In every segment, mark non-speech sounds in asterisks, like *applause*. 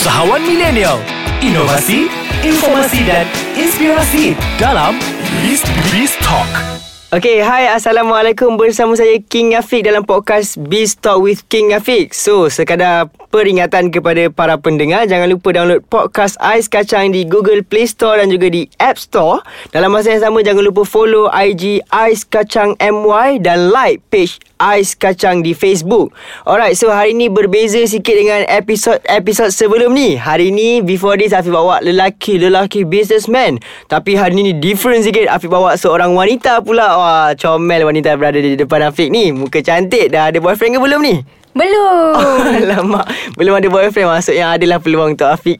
Usahawan milenial, inovasi, informasi dan inspirasi dalam Biz Biz Talk. Okay, hai Assalamualaikum bersama saya King Afiq dalam podcast Biz Talk with King Afiq. So, sekadar peringatan kepada para pendengar, jangan lupa download podcast Ais Kacang di Google Play Store dan juga di App Store. Dalam masa yang sama, jangan lupa follow IG Ais Kacang MY dan like page Ais Kacang di Facebook. Alright, so hari ni berbeza sikit dengan episod-episod sebelum ni. Hari ni, before this, Afiq bawa lelaki-lelaki businessman. Tapi hari ni different sikit. Afiq bawa seorang wanita pula. Wah, comel wanita berada di depan Afiq ni. Muka cantik. Dah ada boyfriend ke belum ni? Belum. *laughs* Oh, lama. Belum ada boyfriend maksudnya adalah peluang untuk Afiq.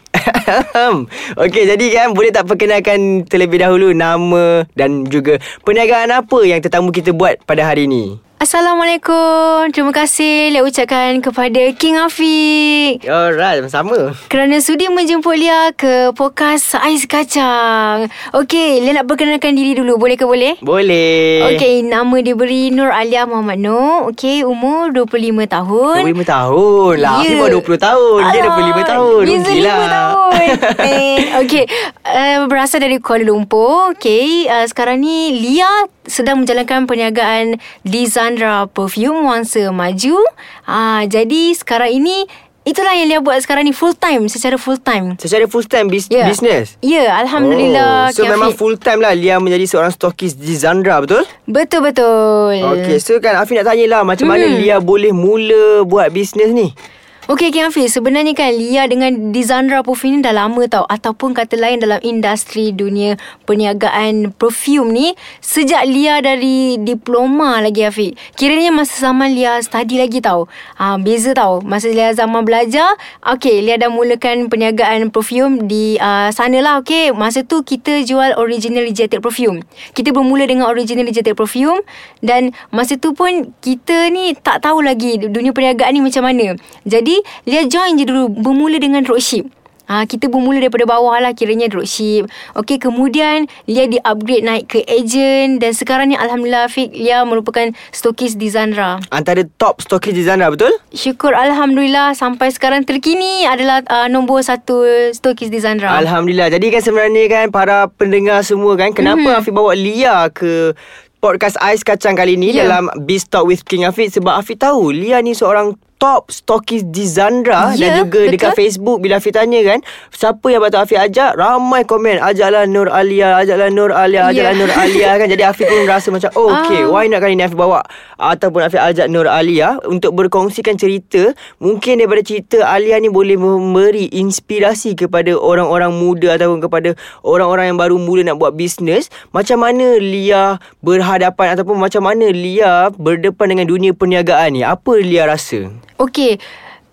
Okey, jadi kan boleh tak perkenalkan terlebih dahulu nama dan juga perniagaan apa yang tetamu kita buat pada hari ini? Assalamualaikum. Terima kasih Lia ucapkan kepada King Afiq. Alright, sama. Kerana sudi menjemput Lia ke podcast Ais Kacang. Okey, Lia nak perkenalkan diri dulu. Boleh ke boleh? Boleh. Okey, nama diberi Nur Alia Muhammad Nur. Okey, umur 25 tahun. 25 tahun lah. Ya. Afiq baru 20 tahun. Dia Alah, 25 tahun. Beza Rugilah. 5 tahun. *laughs* eh, Okey, uh, berasal dari Kuala Lumpur. Okey, uh, sekarang ni Lia sedang menjalankan perniagaan di Zandra Perfume Wangsa Maju. Ah, jadi sekarang ini itulah yang Lia buat sekarang ni full time, secara full time. Secara full time bis- Ya. business? Ya, alhamdulillah. Oh, so memang full time lah Lia menjadi seorang stokis di Zandra, betul? Betul betul. Okay, so kan Afiq nak tanyalah macam mana Hmm. Lia boleh mula buat bisnes ni? Okey King Hafiz. Sebenarnya kan Lia dengan Dizandra Perfume ni dah lama tau. Ataupun kata lain dalam industri dunia perniagaan perfume ni Sejak Lia dari diploma lagi Hafiz. Kiranya masa zaman Lia study lagi tau. Ha, Beza tau. Masa Lia zaman belajar Okey Lia dah mulakan perniagaan perfume di uh, sana lah Okey. Masa tu kita jual original rejected perfume. Kita bermula dengan original rejected perfume Dan masa tu pun kita ni tak tahu lagi dunia perniagaan ni macam mana. Jadi Lia join je dulu Bermula dengan dropship Ha, kita bermula daripada bawah lah kiranya dropship. Okey, kemudian Lia di-upgrade naik ke agent dan sekarang ni Alhamdulillah Fik, Lia merupakan stokis di Zandra. Antara top stokis di Zandra, betul? Syukur Alhamdulillah sampai sekarang terkini adalah uh, nombor satu stokis di Zandra. Alhamdulillah. Jadi kan sebenarnya kan para pendengar semua kan kenapa Mhm. mm-hmm. Afiq bawa Lia ke podcast Ais Kacang kali ni Ya. dalam Biz Talk with King Afiq sebab Afiq tahu Lia ni seorang top stokis di Zandra Ya, dan juga betul. dekat Facebook bila Afiq tanya kan siapa yang patut Afiq ajak? Ramai komen ajaklah Nur Alia ajaklah Nur Alia ajaklah Ya. Nur Alia kan. Jadi Afiq pun rasa macam oh okay Ah. why not kali ni Afiq bawa? Ataupun Afiq ajak Nur Alia untuk berkongsikan cerita. Mungkin daripada cerita Alia ni boleh memberi inspirasi kepada orang-orang muda ataupun kepada orang-orang yang baru mula nak buat bisnes. Macam mana Lia berhadapan ataupun macam mana Lia berdepan dengan dunia perniagaan ni? Apa Lia rasa Okey.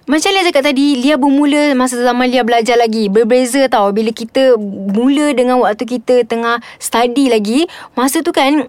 Macam Lia cakap tadi, Lia bermula masa zaman Lia belajar lagi. Berbeza tau bila kita mula dengan waktu kita tengah study lagi. Masa tu kan,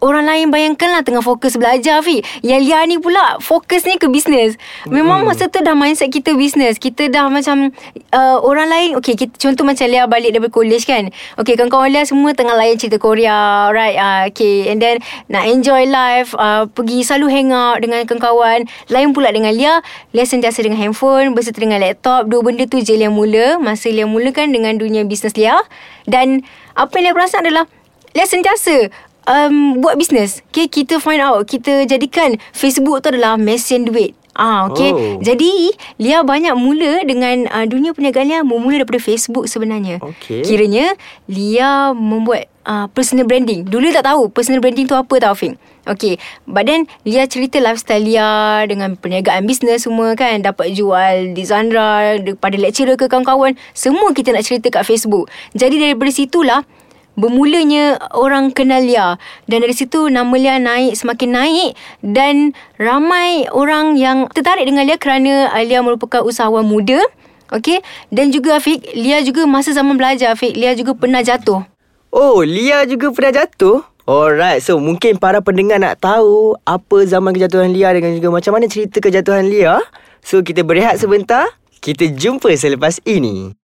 orang lain bayangkanlah tengah fokus belajar, Fi. Yang Lia ni pula fokus ni ke bisnes. Memang masa tu dah mindset kita bisnes. Kita dah macam uh, orang lain, okay, kita, contoh macam Lia balik daripada college kan. Okay, kawan-kawan Lia semua tengah layan cerita Korea, right? Uh, okay, and then nak enjoy life, uh, pergi selalu hang out dengan kawan-kawan. Lain pula dengan Lia, Lia sentiasa dengan handphone, berserta dengan laptop. Dua benda tu je Lia mula. Masa Lia mulakan dengan dunia bisnes Lia. Dan apa yang Lia perasan adalah, Lia sentiasa um, buat bisnes. Okay, kita find out, kita jadikan Facebook tu adalah mesin duit. Ah, okay. Oh. Jadi, Lia banyak mula dengan uh, dunia perniagaan Lia bermula daripada Facebook sebenarnya. Okey. Kiranya, Lia membuat uh, personal branding. Dulu tak tahu personal branding tu apa tau, Fing. Okay. But then, Lia cerita lifestyle Lia dengan perniagaan bisnes semua kan. Dapat jual di Zandra, pada lecturer ke kawan-kawan. Semua kita nak cerita kat Facebook. Jadi, daripada situlah, Bermulanya orang kenal Lia Dan dari situ nama Lia naik semakin naik Dan ramai orang yang tertarik dengan Lia Kerana uh, Lia merupakan usahawan muda Okay Dan juga Afiq Lia juga masa zaman belajar Afiq Lia juga pernah jatuh Oh, Lia juga pernah jatuh? Alright, so mungkin para pendengar nak tahu apa zaman kejatuhan Lia dengan juga macam mana cerita kejatuhan Lia. So kita berehat sebentar, kita jumpa selepas ini.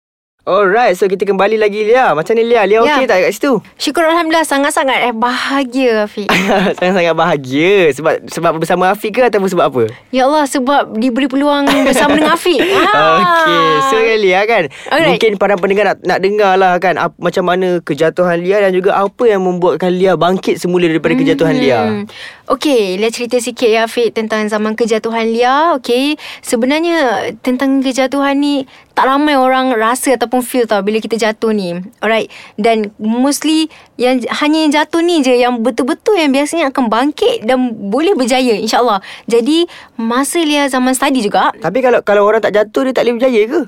Alright, so kita kembali lagi Lia. Macam ni Lia? Lia Ya. okey tak kat situ? Syukur Alhamdulillah sangat-sangat eh, bahagia Afiq. *laughs* Sangat-sangat bahagia. Sebab sebab bersama Afiq ke ataupun sebab apa? ya Allah sebab diberi peluang bersama dengan Afiq. *laughs* Ah. Okey, so kan Lia kan Alright. Mungkin para pendengar nak, nak dengar lah kan ap, Macam mana kejatuhan Lia Dan juga apa yang membuatkan Lia bangkit semula daripada kejatuhan Lia. Okey, Lia cerita sikit ya Afiq tentang zaman kejatuhan Lia. Okey, sebenarnya tentang kejatuhan ni tak ramai orang rasa ataupun feel tau bila kita jatuh ni. Alright. Dan mostly yang hanya yang jatuh ni je yang betul-betul yang biasanya akan bangkit dan boleh berjaya insyaAllah. Jadi masa Lia zaman study juga, Tapi kalau kalau orang tak jatuh Dia tak boleh berjaya ke?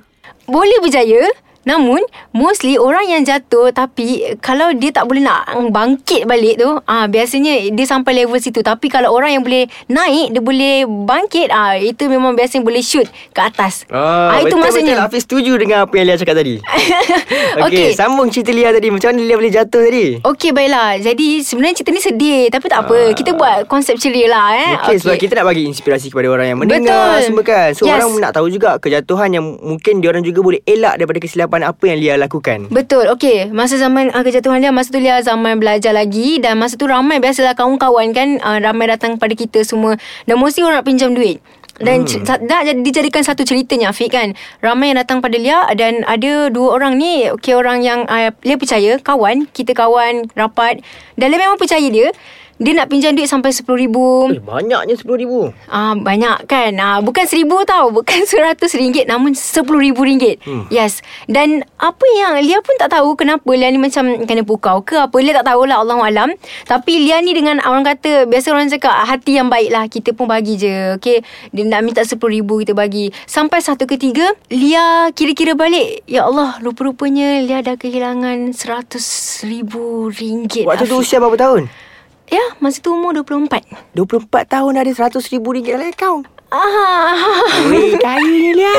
boleh berjaya namun mostly orang yang jatuh tapi kalau dia tak boleh nak bangkit balik tu ah biasanya dia sampai level situ. Tapi kalau orang yang boleh naik dia boleh bangkit ah itu memang biasanya boleh shoot ke atas. Ah, itu betul, maksudnya. Betul, Hafiz setuju dengan apa yang Lia cakap tadi. *laughs* Okey, Okey. sambung cerita Lia tadi. Macam mana Lia boleh jatuh tadi? Okey baiklah. Jadi sebenarnya cerita ni sedih Tapi tak apa. Kita buat konsep ceria lah eh. Okey, sebab kita nak bagi inspirasi kepada orang yang mendengar Betul. semua kan. So Yes. orang nak tahu juga kejatuhan yang mungkin diorang juga boleh elak daripada kesilapan apa yang Lia lakukan. Betul Okey. Masa zaman uh, kejatuhan dia Masa tu Lia zaman belajar lagi Dan masa tu ramai Biasalah kawan-kawan kan uh, Ramai datang pada kita semua. Dan mesti orang nak pinjam duit. Dan hmm. dah jadi- dijadikan satu ceritanya Afiq kan. Ramai yang datang pada Lia Dan ada dua orang ni Okay orang yang uh, Lia percaya Kawan Kita kawan Rapat. Dan Lia memang percaya dia Dia nak pinjam duit sampai RM10,000 Eh, banyaknya RM10,000. Ah banyak kan. Ah bukan seribu tau, bukan *laughs* seratus ringgit namun sepuluh ribu ringgit. Hmm. Yes. Dan apa yang Lia pun tak tahu kenapa Lia ni macam kena pukau ke apa. Lia tak tahulah Allah alam. Tapi Lia ni dengan orang kata biasa orang cakap hati yang baik lah. Kita pun bagi je. Okay. Dia nak minta sepuluh ribu kita bagi. Sampai satu ketiga Lia kira-kira balik. Ya Allah rupa-rupanya Lia dah kehilangan seratus ribu ringgit. Waktu tu usia berapa tahun? Ya, masa tu umur 24. 24 tahun ada RM100,000 dalam akaun. Ah. Weh, kaya Lia.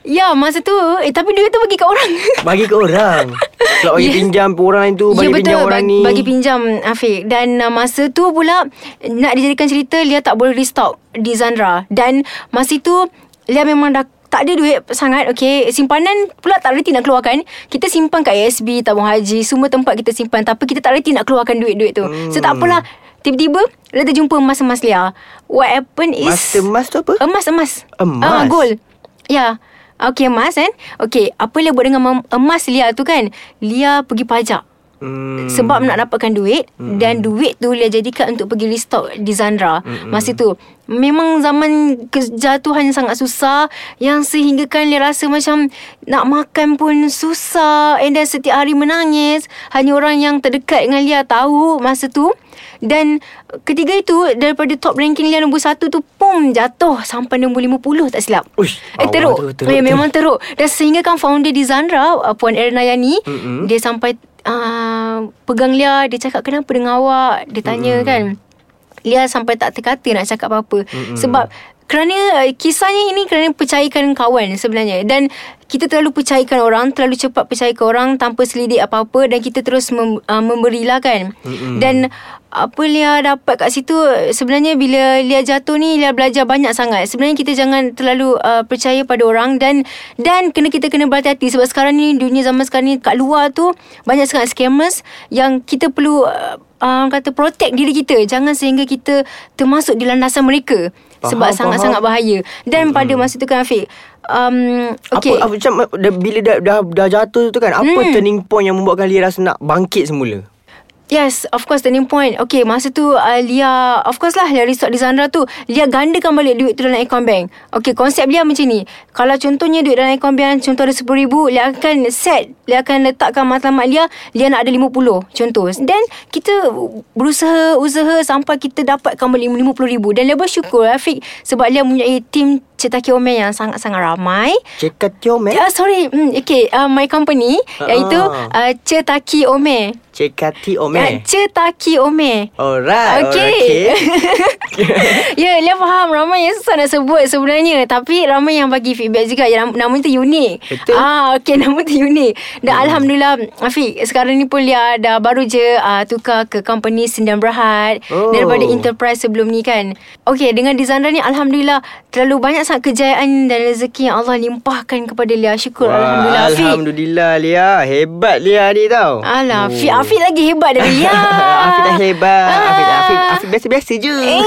Ya masa tu eh, Tapi duit tu bagi kat orang Bagi ke orang. Kalau bagi Yes. pinjam orang lain tu, bagi ya pinjam betul orang bagi, ni. bagi pinjam Afiq Dan uh, masa tu pula Nak dijadikan cerita Lia tak boleh restock Di Zandra Dan masa tu Lia memang dah tak ada duit sangat Okay Simpanan pula tak reti nak keluarkan. Kita simpan kat ASB Tabung haji Semua tempat kita simpan. Tapi kita tak reti nak keluarkan duit-duit tu. Hmm. So tak apalah Tiba-tiba Lia terjumpa emas-emas Lia. What happened is Mas emas tu apa? Emas-emas Emas? Ah, Gold. Ya. Okay emas kan? Okay Apa Lia buat dengan emas Lia tu kan? Lia pergi pajak Hmm. sebab nak dapatkan duit mm-hmm. dan duit tu Lia jadikan untuk pergi restock di Zandra mm-hmm. masa tu memang zaman kejatuhan yang sangat susah yang sehinggakan Lia rasa macam nak makan pun susah and then setiap hari menangis hanya orang yang terdekat dengan Lia tahu masa tu dan ketiga itu daripada top ranking Lia nombor satu tu pum jatuh sampai nombor 50 tak silap Uish, eh teruk, tu, teruk, Eh, teruk. memang teruk dan sehingga kan founder di Zandra uh, Puan Erna Yani Mm-mm. dia sampai uh, pegang Lia dia cakap kenapa dengan awak? Dia tanya mm. kan? Lia sampai tak terkata nak cakap apa-apa. Mm sebab kerana uh, kisahnya ini kerana percayakan kawan sebenarnya. Dan kita terlalu percayakan orang terlalu cepat percayakan orang tanpa selidik apa-apa dan kita terus mem, uh, memberilah kan Mm-mm. dan apa Lia dapat kat situ sebenarnya bila Lia jatuh ni Lia belajar banyak sangat. Sebenarnya kita jangan terlalu uh, percaya pada orang dan dan kena kita kena berhati-hati. Sebab sekarang ni dunia zaman sekarang ni kat luar tu banyak sangat scammers yang kita perlu uh, uh, kata protect diri kita. Jangan sehingga kita termasuk di landasan mereka Faham, sebab sangat-sangat bahaya dan hmm. pada masa tu kan Afiq um, okay. Apa, apa macam dah, bila dah, dah, dah jatuh tu kan, apa Hmm. turning point yang membuatkan Lia rasa nak bangkit semula? Yes, of course turning point. Okay, masa tu uh, Lia, of course lah resort di Zandra tu, Lia gandakan balik duit tu dalam account bank. Okay, konsep Lia macam ni. Kalau contohnya duit dalam account bank contoh ada RM10,000, Lia akan set, Lia akan letakkan matlamat Lia, Lia nak ada RM50 contoh. Then kita berusaha usaha sampai kita dapatkan balik RM50,000 dan Lia bersyukur Afiq sebab Lia mempunyai tim Cetaki Omen yang sangat-sangat ramai. Cekat Tiom eh? Uh, sorry, mm, okay, uh, my company Ah. iaitu uh, Cetaki Ome. Cekati Ome. Cetaki Ome. Alright. Okay. okay. *laughs* ya, Lia faham ramai yang susah nak sebut sebenarnya. Tapi ramai yang bagi feedback juga. Yang nama tu unik. Betul. Ah, okay, *laughs* nama tu unik. Dan hmm. Alhamdulillah, Afiq, sekarang ni pun Lia dah baru je uh, tukar ke company Sindan Berhad. Oh. Daripada enterprise sebelum ni kan. Okay, dengan di Zandra ni Alhamdulillah terlalu banyak sangat kejayaan dan rezeki yang Allah limpahkan kepada Lia. Syukur Wah, Alhamdulillah. Afiq. Alhamdulillah Lia. Hebat Lia ni tau. Alah, Afiq, Afiq lagi hebat dari Lia. *laughs* Afiq dah hebat. Ah. Afiq, Afiq, Afiq biasa-biasa je. Eh.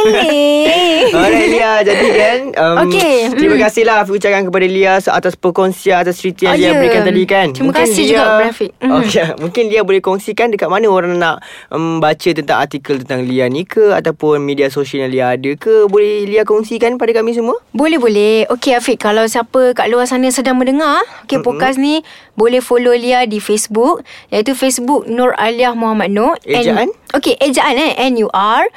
*laughs* Alright Lia Jadi kan um, Okey, Terima mm. kasih lah Afiq ucapkan kepada Lia so, Atas perkongsian Atas cerita yang Oh, Lia ya. berikan tadi kan Terima kasih juga kepada Afiq. Mm. Okay, Mungkin Lia boleh kongsikan Dekat mana orang nak um, Baca tentang artikel Tentang Lia ni ke Ataupun media sosial yang Lia ada ke Boleh Lia kongsikan pada kami semua Boleh boleh. Okey Afiq, kalau siapa kat luar sana sedang mendengar, okey mm-hmm. podcast ni boleh follow Lia di Facebook iaitu Facebook Nur Aliah Muhammad Nur. Ejaan? Okey, ejaan eh N U R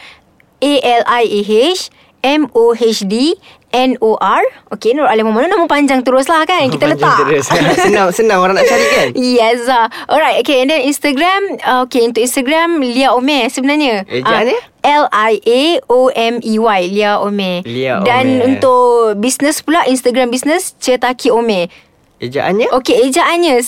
A L I A H M O H D N O R. Okey, Nur Muhammad Nur nama panjang teruslah kan. Kita Panjang letak. terus. *laughs* senang, senang orang nak cari kan *laughs* Yes ah. Alright Okay and then Instagram uh, Okay untuk Instagram Lia Omer sebenarnya Ejaan dia? L-I-A-O-M-E-Y Lia Omer Lia Dan Omer. untuk Business pula Instagram business Cetaki Omer Ejaannya Okay ejaannya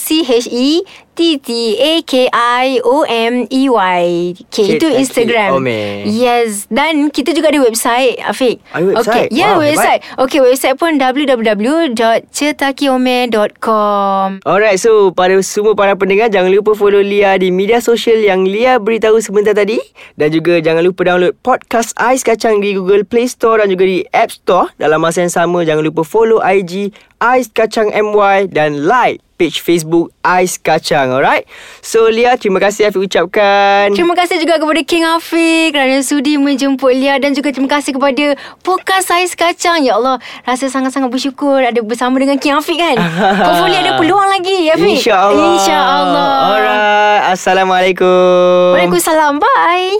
C-H-E-T-T-A-K-I-O-M-E-Y Okay itu Cetaki Instagram. Yes. Dan kita juga ada website Afiq. Ada website? Okay, ya Wow, website. Okay website pun www.cetakiomer.com Alright, so pada semua para pendengar jangan lupa follow Lia di media sosial yang Lia beritahu sebentar tadi. Dan juga jangan lupa download podcast Ais Kacang di Google Play Store dan juga di App Store. Dalam masa yang sama jangan lupa follow IG Ais Kacang MY dan like page Facebook Ais Kacang. Alright. So Lia, terima kasih Afiq ucapkan. Terima kasih juga kepada King Afiq kerana sudi menjemput Lia dan juga terima kasih kepada Podcast Saiz Kacang. Ya Allah, rasa sangat-sangat bersyukur ada bersama dengan King Afiq kan. *laughs* Hopefully ada peluang lagi, Afiq. InsyaAllah. InsyaAllah. Alright. Assalamualaikum. Waalaikumsalam. Bye.